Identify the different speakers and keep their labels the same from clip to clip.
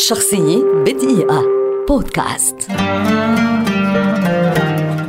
Speaker 1: شخصية بدقيقة. بودكاست.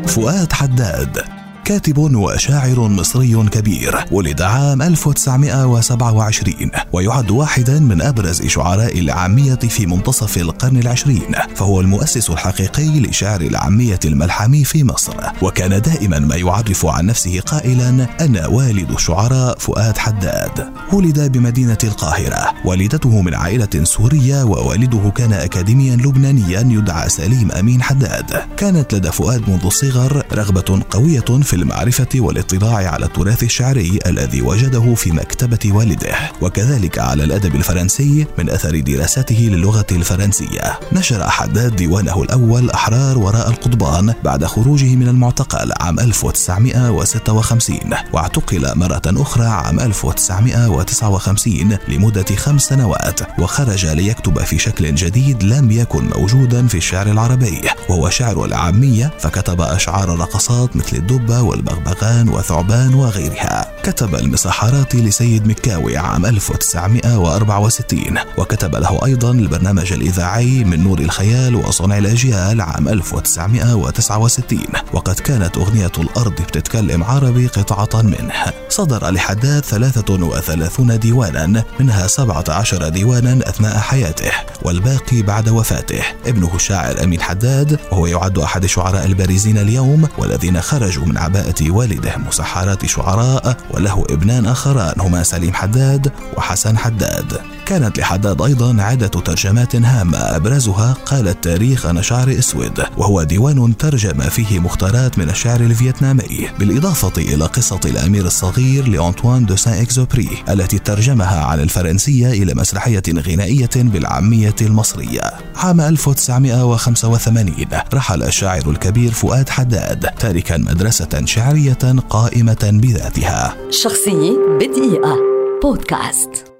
Speaker 2: فؤاد حداد. كاتب وشاعر مصري كبير ولد عام 1927 ويعد واحدا من أبرز شعراء العامية في منتصف القرن العشرين فهو المؤسس الحقيقي لشعر العامية الملحمي في مصر وكان دائما ما يعرف عن نفسه قائلا أنا والد الشعراء فؤاد حداد. ولد بمدينة القاهرة. والدته من عائلة سورية ووالده كان أكاديميا لبنانيا يدعى سليم أمين حداد. كانت لدى فؤاد منذ الصغر رغبة قوية في المعرفة والاطلاع على التراث الشعري الذي وجده في مكتبة والده. وكذلك على الأدب الفرنسي من أثر دراسته للغة الفرنسية. نشر حداد ديوانه الأول أحرار وراء القضبان بعد خروجه من المعتقل عام 1956 واعتقل مرة أخرى عام 1959 لمدة خمس سنوات. وخرج ليكتب في شكل جديد لم يكن موجودا في الشعر العربي. وهو شعر العامية فكتب أشعار رقصات مثل الدبة والبغبغان وثعبان وغيرها. كتب المسحرات لسيد مكاوي عام 1964 وكتب له أيضا البرنامج الإذاعي من نور الخيال وصنع الأجيال عام 1969 وقد كانت أغنية الأرض بتتكلم عربي قطعة منه. صدر لحداد 33 ديوانا منها 17 ديوانا أثناء حياته والباقي بعد وفاته. ابنه الشاعر أمين حداد وهو يعد أحد الشعراء البارزين اليوم والذين خرجوا من عباءة والده مسحراتي شعراء وله ابنان آخران هما سليم حداد وحسن حداد. كانت لحداد أيضا عدة ترجمات هامة. أبرزها قال التاريخ أنا شعري أسود وهو ديوان ترجم فيه مختارات من الشعر الفيتنامي بالإضافة إلى قصة الأمير الصغير لأنطوان دو سان إكزوبري التي ترجمها عن الفرنسية إلى مسرحية غنائية بالعامية المصرية. عام 1985 رحل الشاعر الكبير فؤاد حداد تاركا مدرسة شعرية قائمة بذاتها.
Speaker 1: شخصية بدقيقة. بودكاست.